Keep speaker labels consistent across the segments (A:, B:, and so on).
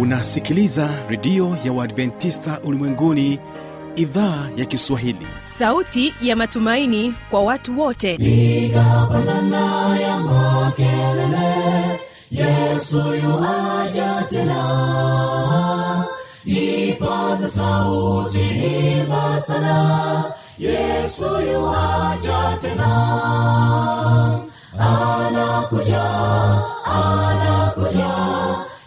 A: unasikiliza redio ya uadventista ulimwenguni idhaa ya kiswahili.
B: Sauti ya matumaini kwa watu wote.
C: Nigapandana ya makelele yesu yuaja tena. Ipata sauti imba sana yesu yuaja tena. Anakuja anakuja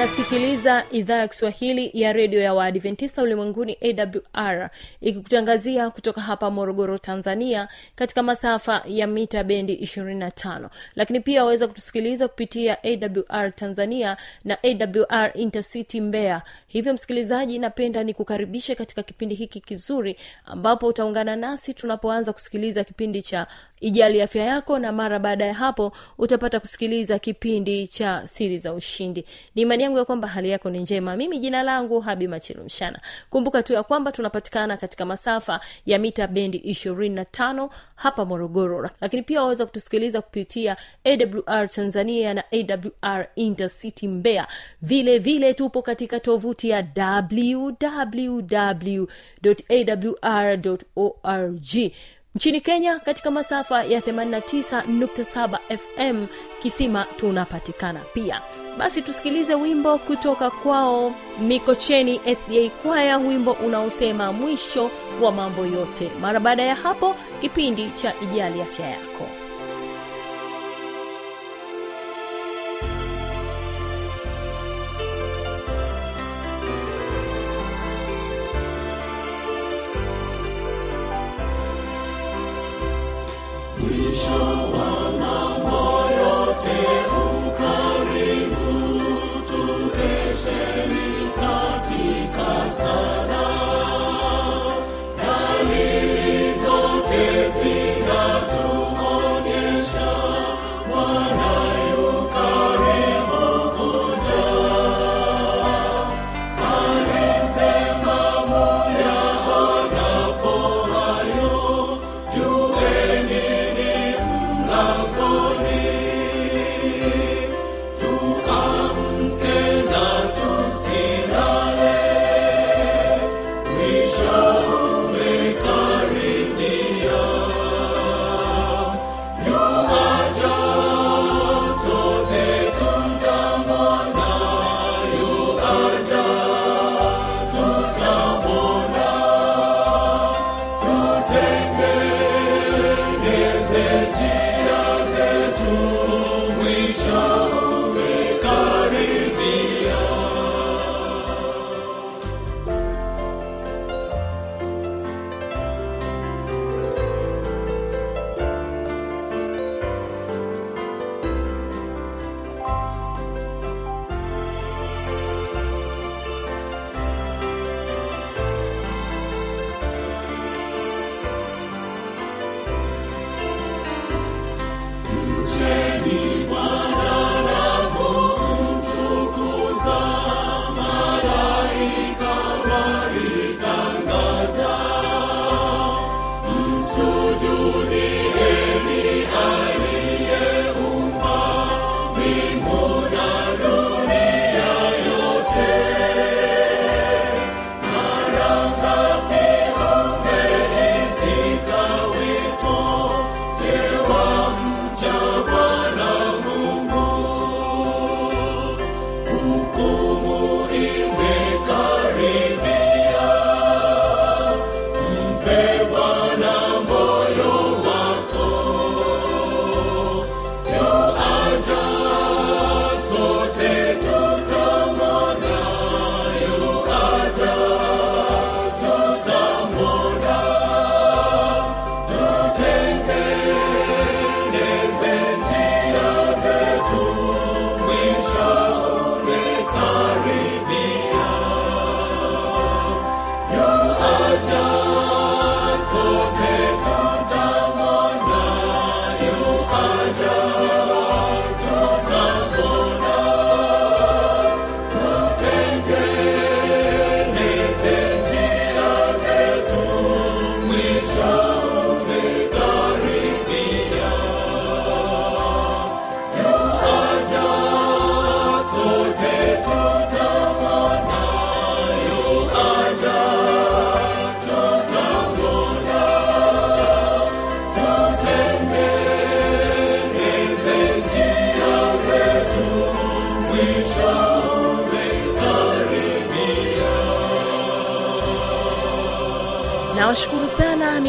B: unasikiliza idhaa ya kiswahili ya redio ya waadventista ulimwenguni awr ikikutangazia kutoka hapa morogoro tanzania katika masafa ya mita bendi 25 lakini pia waweza kutusikiliza kupitia awr tanzania na awr intercity mbeya. Hivyo msikilizaji napenda nikukaribishe katika kipindi hiki kizuri ambapo utaungana nasi tunapoanza kusikiliza kipindi cha ijali afya yako na mara baada ya hapo utapata kusikiliza kipindi cha siri za ushindi. Ni imani yangu ya kwamba hali yako ni njema. Mimi jina langu habi machilu mshana. Kumbuka tu ya kwamba tunapatikana katika masafa ya mita bendi 25 hapa morogoro. Lakini pia waweza kutusikiliza kupitia awr tanzania na awr intercity mbea vile vile tupo katika tovuti ya www.awr.org nchini kenya katika masafa ya 89.7 fm kisima tunapatikana pia basi tusikilize wimbo kutoka kwao. Mikocheni sda kwaya wimbo unaosema mwisho wa mambo yote. Mara baada ya hapo kipindi cha ijali afya yako.
C: Bwana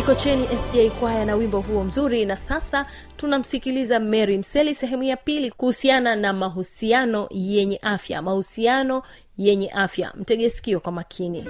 B: mikocheni sda kwaya na wimbo huo mzuri. Na sasa tunamsikiliza mary mseli sehemu ya pili kuhusiana na mahusiano yenye afya. Mahusiano yenye afya. Mtege sikio kwa makini.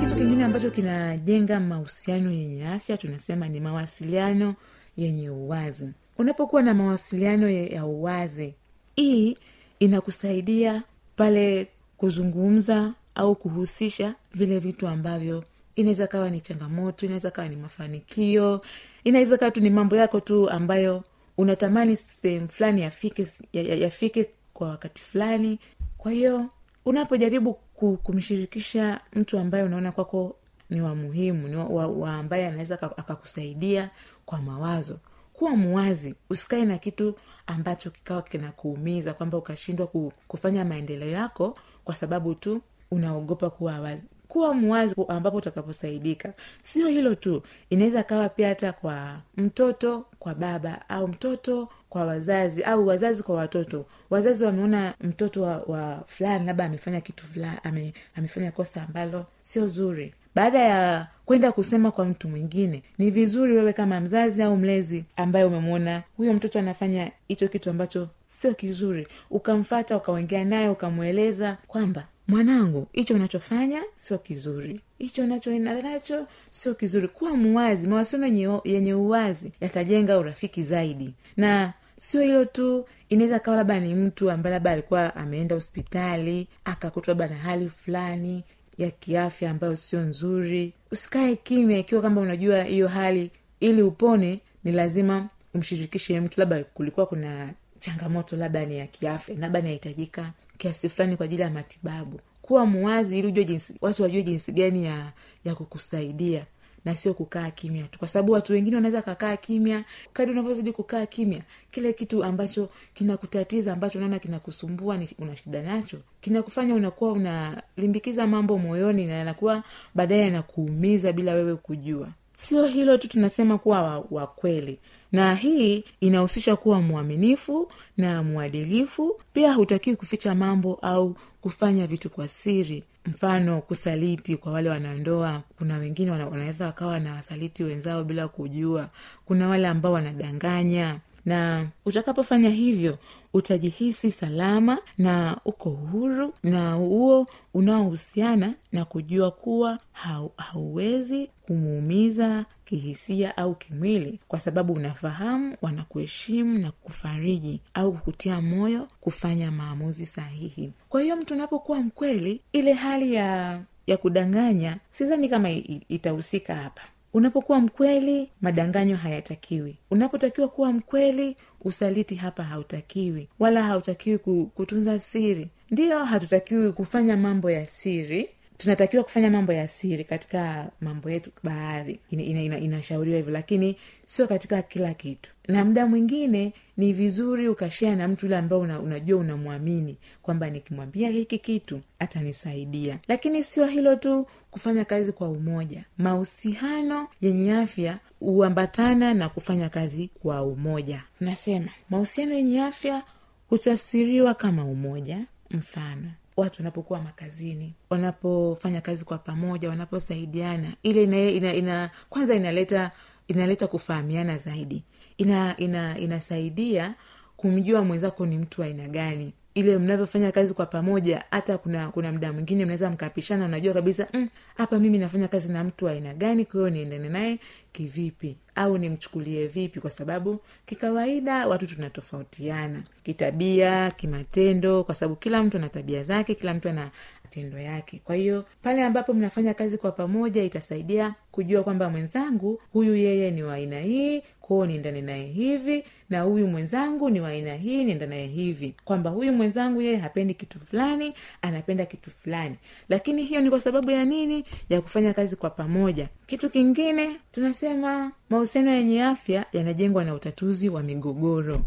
D: Kitu kingine ambacho kinajenga mahusiano yenye afya tunasema ni mawasiliano yenye uwazi unapokuwa na mawasiliano ya uwazi hii inakusaidia pale kuzungumza au kuhusisha vile vitu ambavyo inaweza kawa ni changamoto inaweza kawa ni mafanikio inaweza kawa tu ni mambo yako tu ambayo unatamani sehemu fulani yafike ya- ya- yafike kwa wakati fulani. Kwa hiyo unapojaribu kumshirikisha mtu ambaye unaona kwako ni wa muhimu ni wa, wa ambaye anaweza akakusaidia kwa mawazo kuwa muwazi usikae na kitu ambacho kikawa kinakuumiza kwamba ukashindwa ku, kufanya maendeleo yako kwa sababu tu unaogopa kuwa wazi. Kuwa muwazi ambapo utakaposaidika. Sio hilo tu. Inaweza kawa pia hata kwa mtoto kwa baba au mtoto kwa wazazi au wazazi kwa watoto. Wazazi wameona mtoto wa, wa fulani labda amefanya kitu fulani ame, amefanya kosa ambalo sio zuri. Baada ya kwenda kusema kwa mtu mwingine ni vizuri wewe kama mzazi au mlezi ambaye umemwona huyo mtoto anafanya hicho kitu ambacho sio kizuri ukamfata ukaongea naye ukamweleza kwamba mwanangu hicho unachofanya sio kizuri. Hicho unachoenda nacho sio kizuri. Kuwa muwazi mawasiliano yenye uwazi yatajenga urafiki zaidi. Na sio hilo tu inaweza kawa labda ni mtu ambaye labda alikuwa ameenda hospitali akakutwa labda na hali fulani ya kiafya ambayo sio nzuri. Usikae kimya ikiwa kwamba unajua hiyo hali ili upone ni lazima umshirikishe mtu. Labda kulikuwa kuna changamoto labda ni ya kiafya labda inahitajika kiasi fulani kwa ajili ya matibabu. Kuwa muwazi ili ujue jinsi watu wajue jinsi gani ya ya kukusaidia na sio kukaa kimya tu. Kwa sababu watu wengine wanaweza kakaa kimya kadi unavyozidi kukaa kimya kile kitu ambacho kinakutatiza ambacho unaona kinakusumbua ni una shida nacho kinakufanya unakuwa unalimbikiza mambo moyoni na yanakuwa baadaye yanakuumiza bila wewe kujua. Sio hilo tu tunasema kuwa wakweli wa na hii inahusisha kuwa mwaminifu na mwadilifu. Pia hutakiwi kuficha mambo au kufanya vitu kwa siri. Mfano kusaliti kwa wale wanandoa. Kuna wengine wana, wanaweza wakawa na wasaliti wenzao bila kujua. Kuna wale ambao wanadanganya na utakapofanya hivyo utajihisi salama na uko huru na huo unaohusiana na kujua kuwa hau, hauwezi kumuumiza kihisia au kimwili kwa sababu unafahamu wanakuheshimu na kufariji au kukutia moyo kufanya maamuzi sahihi. Kwa hiyo mtu unapokuwa mkweli ile hali ya ya kudanganya sidhani kama itahusika hapa unapokuwa mkweli madanganyo hayatakiwi. Unapotakiwa kuwa mkweli usaliti hapa hautakiwi wala hautakiwi kutunza siri. Ndiyo hatutakiwi kufanya mambo ya siri. Tunatakiwa kufanya mambo ya siri katika mambo yetu baadhi. Ina, ina, ina, inashauriwa hivyo lakini sio katika kila kitu. Na muda mwingine ni vizuri ukashea na mtu yule ambao una, unajua unamwamini kwamba nikimwambia hiki kitu atanisaidia. Lakini sio hilo tu kufanya kazi kwa umoja. Mahusiano yenye afya huambatana na kufanya kazi kwa umoja. Nasema mahusiano yenye afya hutafsiriwa kama umoja. Mfano watu wanapokuwa makazini wanapofanya kazi kwa pamoja wanaposaidiana ile ina, ina, ina kwanza inaleta inaleta kufahamiana zaidi. Ina, ina inasaidia kumjua mwenzako ni mtu aina gani ile mnavyofanya kazi kwa pamoja hata kuna kuna mda mwingine mnaweza mkapishana unajua kabisa "Mm, hapa mm, mimi nafanya kazi na mtu aina gani kwa hiyo niendane naye kivipi? Au nimchukulie vipi? Kwa sababu kikawaida watu tunatofautiana kitabia kimatendo kwa sababu kila mtu ana tabia zake kila mtu ana matendo yake. Kwa hiyo pale ambapo mnafanya kazi kwa pamoja itasaidia kujua kwamba mwenzangu huyu yeye ni wa aina hii koo niendane naye hivi na huyu mwenzangu ni wa aina hii nienda naye hivi. Kwamba huyu mwenzangu yeye hapendi kitu fulani anapenda kitu fulani. Lakini hiyo ni kwa sababu ya nini? Ya kufanya kazi kwa pamoja. Kitu kingine tunasema mahusiano yenye afya yanajengwa na utatuzi wa migogoro.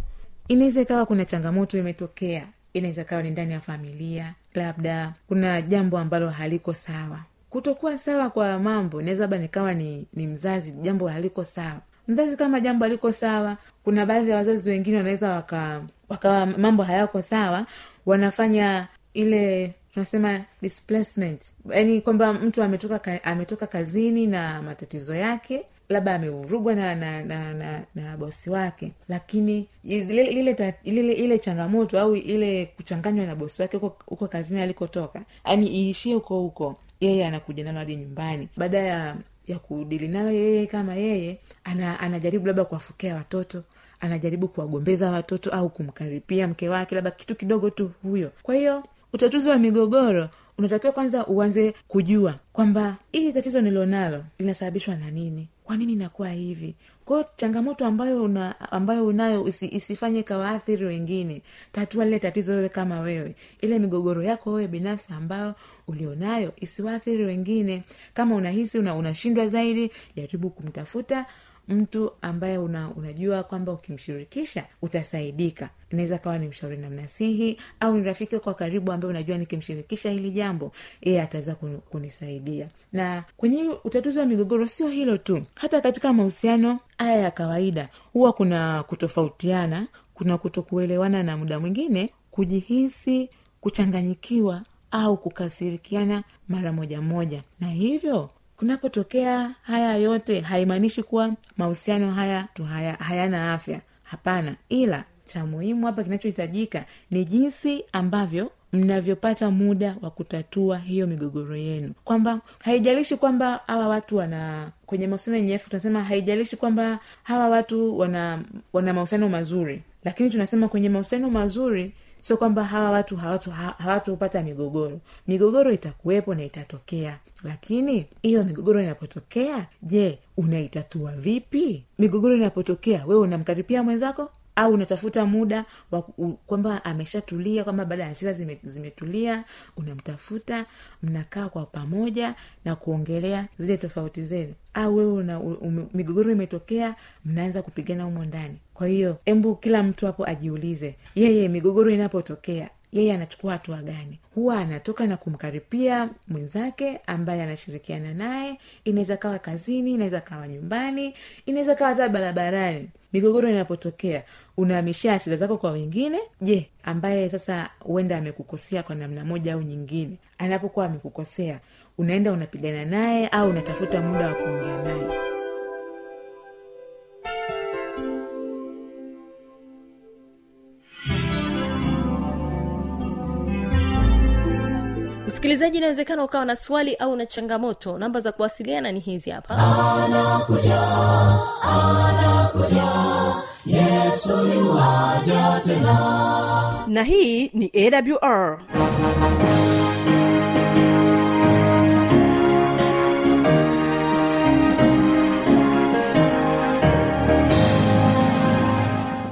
D: Inaweza ikawa kuna changamoto imetokea. Inaweza kawa ni ndani ya familia labda kuna jambo ambalo haliko sawa. Kutokuwa sawa kwa mambo inaweza labda nikawa ni, ni mzazi jambo haliko sawa. Mzazi kama jambo aliko sawa kuna baadhi ya wazazi wengine wanaweza waka wakawa mambo hayako sawa wanafanya ile tunasema displacement. Yaani kwamba mtu ametoka ka, ametoka kazini na matatizo yake labda amevurugwa na na, na, na na bosi wake lakini ile, ile, ta- ile, ile changamoto au ile kuchanganywa na bosi wake huko kazini alikotoka yaani iishie huko huko yeye anakuja nalo hadi nyumbani. Baada ya ya kudili nalo yeye kama yeye ana, anajaribu labda kuwafukia watoto anajaribu kuwagombeza watoto au kumkaripia mke wake labda kitu kidogo tu huyo. Kwa hiyo utatuzi wa migogoro unatakiwa kwanza uanze kujua kwamba hili tatizo nilionalo linasababishwa na nini kwa nini inakuwa hivi? Kwao changamoto ambayo una ambayo unayo isi, isifanye kawaathiri wengine tatua lile tatizo wewe kama wewe. Ile migogoro yako wewe binafsi ambayo ulionayo isiwaathiri wengine. Kama unahisi una, unashindwa zaidi jaribu kumtafuta mtu ambaye una, unajua kwamba ukimshirikisha utasaidika. Inaweza kawa ni mshauri na au ni rafiki kwa karibu ambaye unajua nikimshirikisha hili jambo yeye ataweza kunisaidia. Na kwenye utatuzi wa migogoro sio hilo tu. Hata katika mahusiano haya ya kawaida huwa kuna kutofautiana kuna kutokuelewana na muda mwingine kujihisi kuchanganyikiwa au kukasirikiana mara moja moja. Na hivyo kunapotokea haya yote haimaanishi kuwa mahusiano haya tu haya, hayana afya. Hapana. Ila cha muhimu hapa kinachohitajika ni jinsi ambavyo mnavyopata muda wa kutatua hiyo migogoro yenu. Kwamba haijalishi kwamba hawa watu wana kwenye mahusiano yenye afya tunasema haijalishi kwamba hawa watu wana wana mahusiano mazuri. Lakini tunasema kwenye mahusiano mazuri sio kwamba hawa watu hawatu hawatu hawatupata migogoro. Migogoro itakuwepo na itatokea. Lakini hiyo migogoro inapotokea je unaitatua vipi? Migogoro inapotokea wewe unamkaripia mwenzako au unatafuta muda wa kwamba ameshatulia kwamba baada ya hasira zime, zimetulia unamtafuta mnakaa kwa pamoja na kuongelea zile tofauti zenu. Au wewe una, migogoro imetokea mnaanza kupigana humo ndani. Kwa hiyo embu kila mtu hapo ajiulize yeye migogoro inapotokea yeye anachukua hatua gani? Huwa anatoka na kumkaripia mwenzake ambaye anashirikiana naye. Inaweza kawa kazini inaweza kawa nyumbani inaweza kawa hata barabarani. Migogoro inapotokea unahamishia hasira zako kwa wengine. Je ambaye sasa huenda amekukosea kwa namna moja au nyingine anapokuwa amekukosea unaenda unapigana naye au unatafuta muda wa kuongea naye
B: msikilizaji inawezekana ukawa na swali au na changamoto. Namba za kuwasiliana ni hizi hapa.
C: Anakuja anakuja. Yesu tena.
E: Na hii ni awr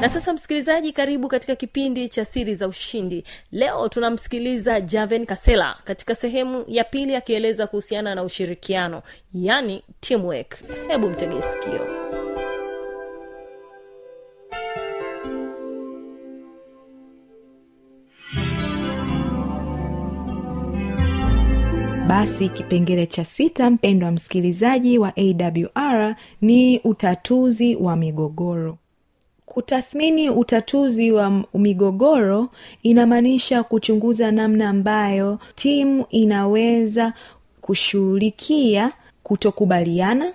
B: na sasa msikilizaji karibu katika kipindi cha siri za ushindi. Leo tunamsikiliza javen kasela katika sehemu ya pili akieleza kuhusiana na ushirikiano yani teamwork. Hebu mtege sikio.
F: Basi kipengele cha sita mpendwa msikilizaji wa awr ni utatuzi wa migogoro kutathmini utatuzi wa migogoro inamaanisha kuchunguza namna ambayo timu inaweza kushughulikia kutokubaliana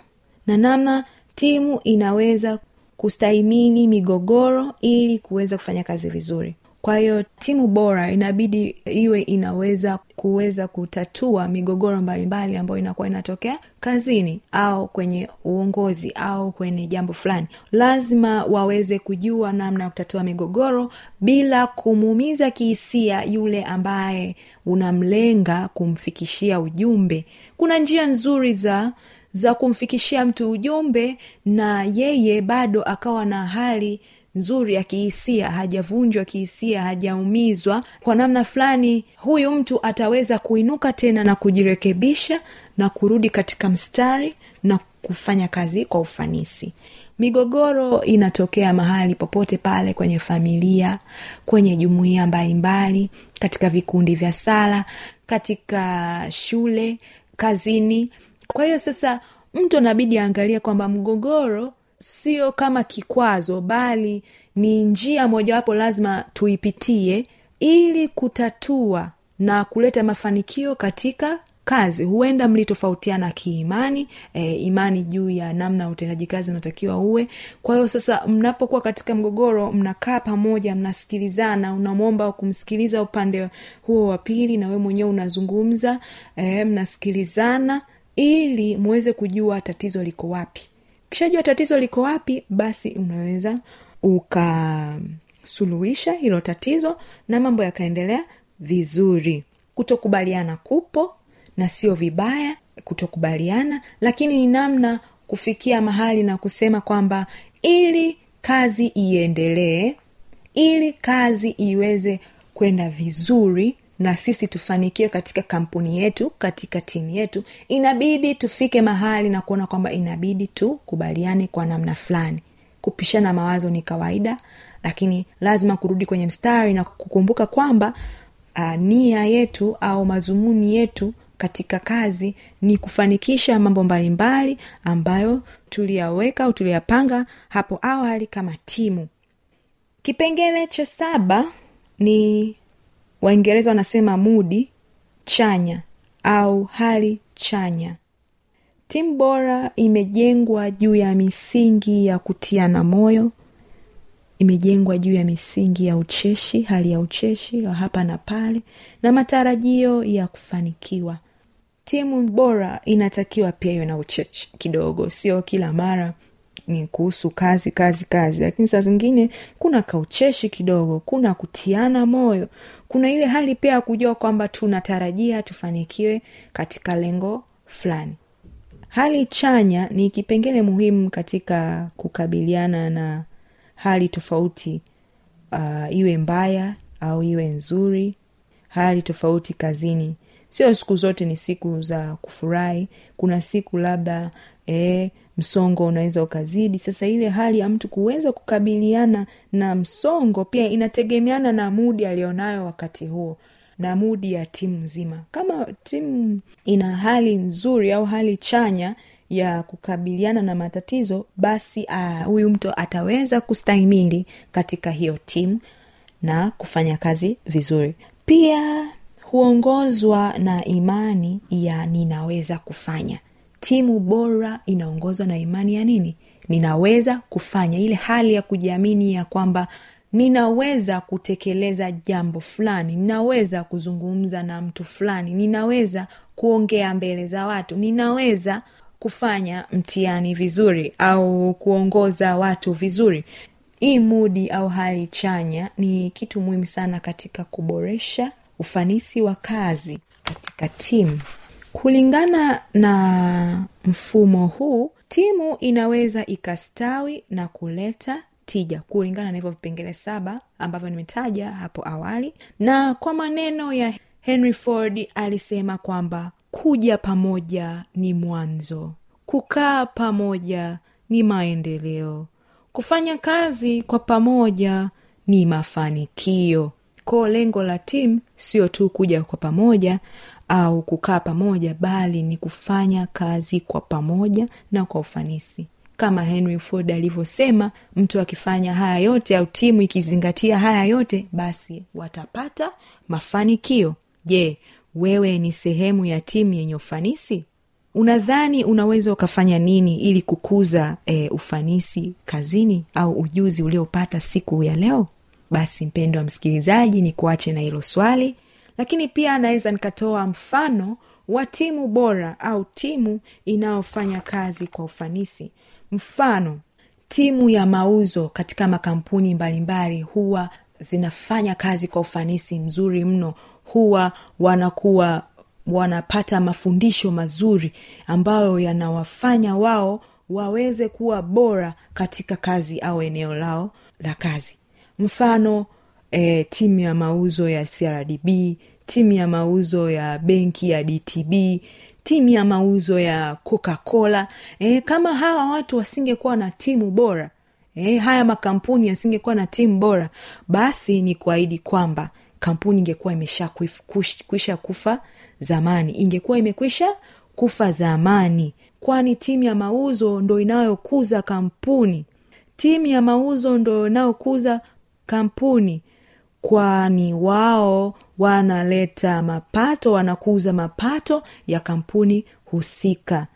F: na namna timu inaweza kustahimili migogoro ili kuweza kufanya kazi vizuri kwa hiyo timu bora inabidi iwe inaweza kuweza kutatua migogoro mbalimbali ambayo inakuwa inatokea kazini au kwenye uongozi au kwenye jambo fulani. Lazima waweze kujua namna ya kutatua migogoro bila kumuumiza kihisia yule ambaye unamlenga kumfikishia ujumbe. Kuna njia nzuri za za kumfikishia mtu ujumbe na yeye bado akawa na hali nzuri ya kihisia hajavunjwa kihisia hajaumizwa. Kwa namna fulani huyu mtu ataweza kuinuka tena na kujirekebisha na kurudi katika mstari na kufanya kazi kwa ufanisi. Migogoro inatokea mahali popote pale kwenye familia kwenye jumuiya mbalimbali katika vikundi vya sala katika shule kazini. Kwa hiyo sasa mtu anabidi aangalie kwamba mgogoro sio kama kikwazo bali ni njia mojawapo lazima tuipitie ili kutatua na kuleta mafanikio katika kazi. Huenda mlitofautiana kiimani e, imani juu ya namna utendaji kazi unatakiwa uwe. Kwa hiyo sasa mnapokuwa katika mgogoro mnakaa pamoja mnasikilizana unamwomba kumsikiliza upande huo wa pili na wewe mwenyewe unazungumza e, mnasikilizana ili muweze kujua tatizo liko wapi ukishajua tatizo liko wapi basi unaweza ukasuluhisha hilo tatizo na mambo yakaendelea vizuri. Kutokubaliana kupo na sio vibaya kutokubaliana lakini ni namna kufikia mahali na kusema kwamba ili kazi iendelee ili kazi iweze kwenda vizuri na sisi tufanikiwe katika kampuni yetu katika timu yetu inabidi tufike mahali na kuona kwamba inabidi tukubaliane kwa namna fulani. Kupishana mawazo ni kawaida lakini lazima kurudi kwenye mstari na kukumbuka kwamba uh, nia yetu au mazumuni yetu katika kazi ni kufanikisha mambo mbalimbali ambayo tuliyaweka au tuliyapanga hapo awali kama timu. Kipengele cha saba ni waingereza wanasema mudi chanya au hali chanya. Timu bora imejengwa juu ya misingi ya kutiana moyo imejengwa juu ya misingi ya ucheshi hali ya ucheshi wa hapa na pale na matarajio ya kufanikiwa. Timu bora inatakiwa pia iwe na ucheshi kidogo sio kila mara ni kuhusu kazi kazi kazi. Lakini saa zingine kuna kaucheshi kidogo kuna kutiana moyo. Kuna ile hali pia ya kujua kwamba tunatarajia tufanikiwe katika lengo fulani. Hali chanya ni kipengele muhimu katika kukabiliana na hali tofauti uh, iwe mbaya au iwe nzuri. Hali tofauti kazini. Sio siku zote ni siku za kufurahi. Kuna siku labda e, msongo unaweza ukazidi. Sasa ile hali ya mtu kuweza kukabiliana na msongo pia inategemeana na mudi aliyonayo wakati huo na mudi ya timu nzima. Kama timu ina hali nzuri au hali chanya ya kukabiliana na matatizo basi huyu uh, mtu ataweza kustahimili katika hiyo timu na kufanya kazi vizuri. Pia huongozwa na imani ya ninaweza kufanya timu bora inaongozwa na imani ya nini? Ninaweza kufanya ile hali ya kujiamini ya kwamba ninaweza kutekeleza jambo fulani ninaweza kuzungumza na mtu fulani ninaweza kuongea mbele za watu ninaweza kufanya mtihani vizuri au kuongoza watu vizuri. Hii mudi au hali chanya ni kitu muhimu sana katika kuboresha ufanisi wa kazi katika timu kulingana na mfumo huu timu inaweza ikastawi na kuleta tija kulingana na hivyo vipengele saba ambavyo nimetaja hapo awali. Na kwa maneno ya henry ford alisema kwamba kuja pamoja ni mwanzo kukaa pamoja ni maendeleo kufanya kazi kwa pamoja ni mafanikio. Ko lengo la timu sio tu kuja kwa pamoja au kukaa pamoja bali ni kufanya kazi kwa pamoja na kwa ufanisi. Kama henry ford alivyosema mtu akifanya haya yote au timu ikizingatia haya yote basi watapata mafanikio. Je wewe ni sehemu ya timu yenye ufanisi? Unadhani unaweza ukafanya nini ili kukuza e, ufanisi kazini au ujuzi uliopata siku ya leo? Basi mpendo wa msikilizaji ni kuache na hilo swali lakini pia naweza nikatoa mfano wa timu bora au timu inayofanya kazi kwa ufanisi. Mfano timu ya mauzo katika makampuni mbalimbali huwa zinafanya kazi kwa ufanisi mzuri mno. Huwa wanakuwa wanapata mafundisho mazuri ambayo yanawafanya wao waweze kuwa bora katika kazi au eneo lao la kazi. Mfano e, timu ya mauzo ya crdb timu ya mauzo ya benki ya dtb timu ya mauzo ya coca cola e, kama hawa watu wasingekuwa na timu bora e, haya makampuni yasingekuwa na timu bora basi ni kuahidi kwamba kampuni ingekuwa imesha kuisha kufa zamani. Ingekuwa imekwisha kufa zamani. Kwani timu ya mauzo ndo inayokuza kampuni? Timu ya mauzo ndo inayokuza kampuni kwani wao wanaleta mapato wanakuza mapato ya kampuni husika.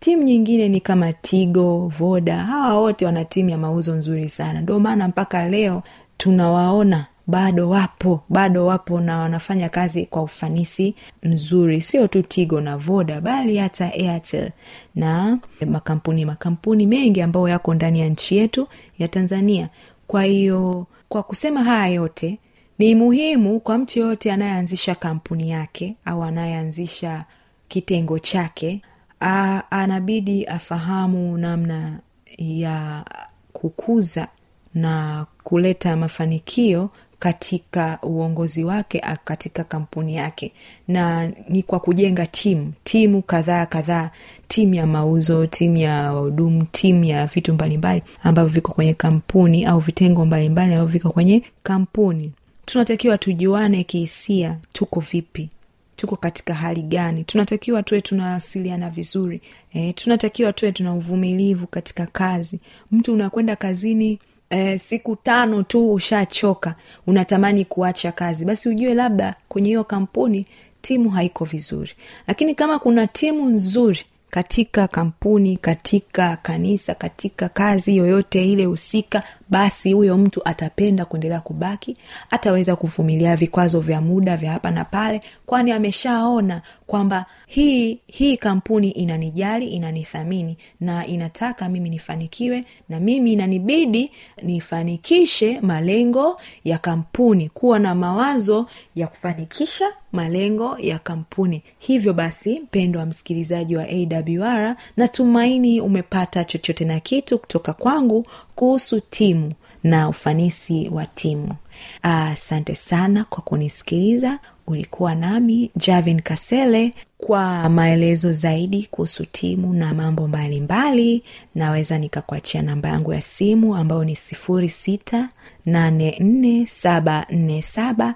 F: Timu nyingine ni kama tigo voda. Hawa wote wana timu ya mauzo nzuri sana. Ndio maana mpaka leo tunawaona bado wapo bado wapo na wanafanya kazi kwa ufanisi mzuri. Sio tu tigo na voda bali hata airtel na makampuni makampuni mengi ambayo yako ndani ya nchi yetu ya tanzania. Kwa hiyo kwa kusema haya yote ni muhimu kwa mtu yoyote anayeanzisha kampuni yake au anayeanzisha kitengo chake a, anabidi afahamu namna ya kukuza na kuleta mafanikio katika uongozi wake katika kampuni yake. Na ni kwa kujenga timu timu kadhaa kadhaa. Timu ya mauzo timu ya wahudumu timu ya vitu mbalimbali ambavyo viko kwenye kampuni au vitengo mbalimbali ambavyo viko kwenye kampuni tunatakiwa tujuane kihisia tuko vipi? Tuko katika hali gani? Tunatakiwa tuwe tunawasiliana vizuri. E, tunatakiwa tuwe tuna uvumilivu katika kazi. Mtu unakwenda kazini e, siku tano tu ushachoka unatamani kuacha kazi. Basi ujue labda kwenye hiyo kampuni timu haiko vizuri. Lakini kama kuna timu nzuri katika kampuni katika kanisa katika kazi yoyote ile husika basi huyo mtu atapenda kuendelea kubaki ataweza kuvumilia vikwazo vya muda vya hapa na pale kwani ameshaona kwamba hii hii kampuni inanijali inanithamini na inataka mimi nifanikiwe na mimi inanibidi nifanikishe malengo ya kampuni kuwa na mawazo ya kufanikisha malengo ya kampuni. Hivyo basi mpendo wa msikilizaji wa awr natumaini umepata chochote na kitu kutoka kwangu kuhusu timu na ufanisi wa timu. Asante sana kwa kunisikiliza. Ulikuwa nami javin kasele. Kwa maelezo zaidi kuhusu timu na mambo mbalimbali mbali, naweza nikakuachia namba yangu ya simu ambayo ni sifuri sita nane nne saba nne saba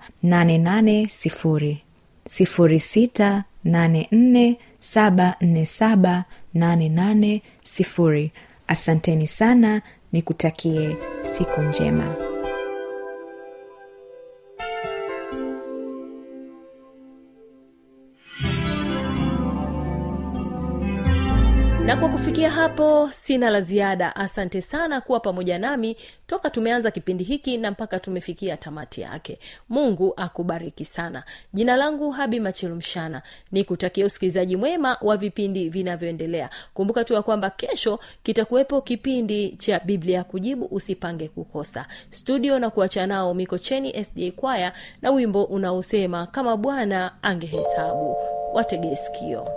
F: sifuri sifuri sita nane nne saba nne saba sifuri. Asanteni sana nikutakie siku njema
B: na kwa kufikia hapo sina la ziada. Asante sana kuwa pamoja nami toka tumeanza kipindi hiki na mpaka tumefikia tamati yake. Mungu akubariki sana. Jina langu habi machilumshana ni kutakia usikilizaji mwema wa vipindi vinavyoendelea. Kumbuka tu ya kwamba kesho kitakuwepo kipindi cha biblia ya kujibu usipange kukosa. Studio na kuacha nao mikocheni sda kwaya na wimbo unaosema kama bwana angehesabu. Wategee sikio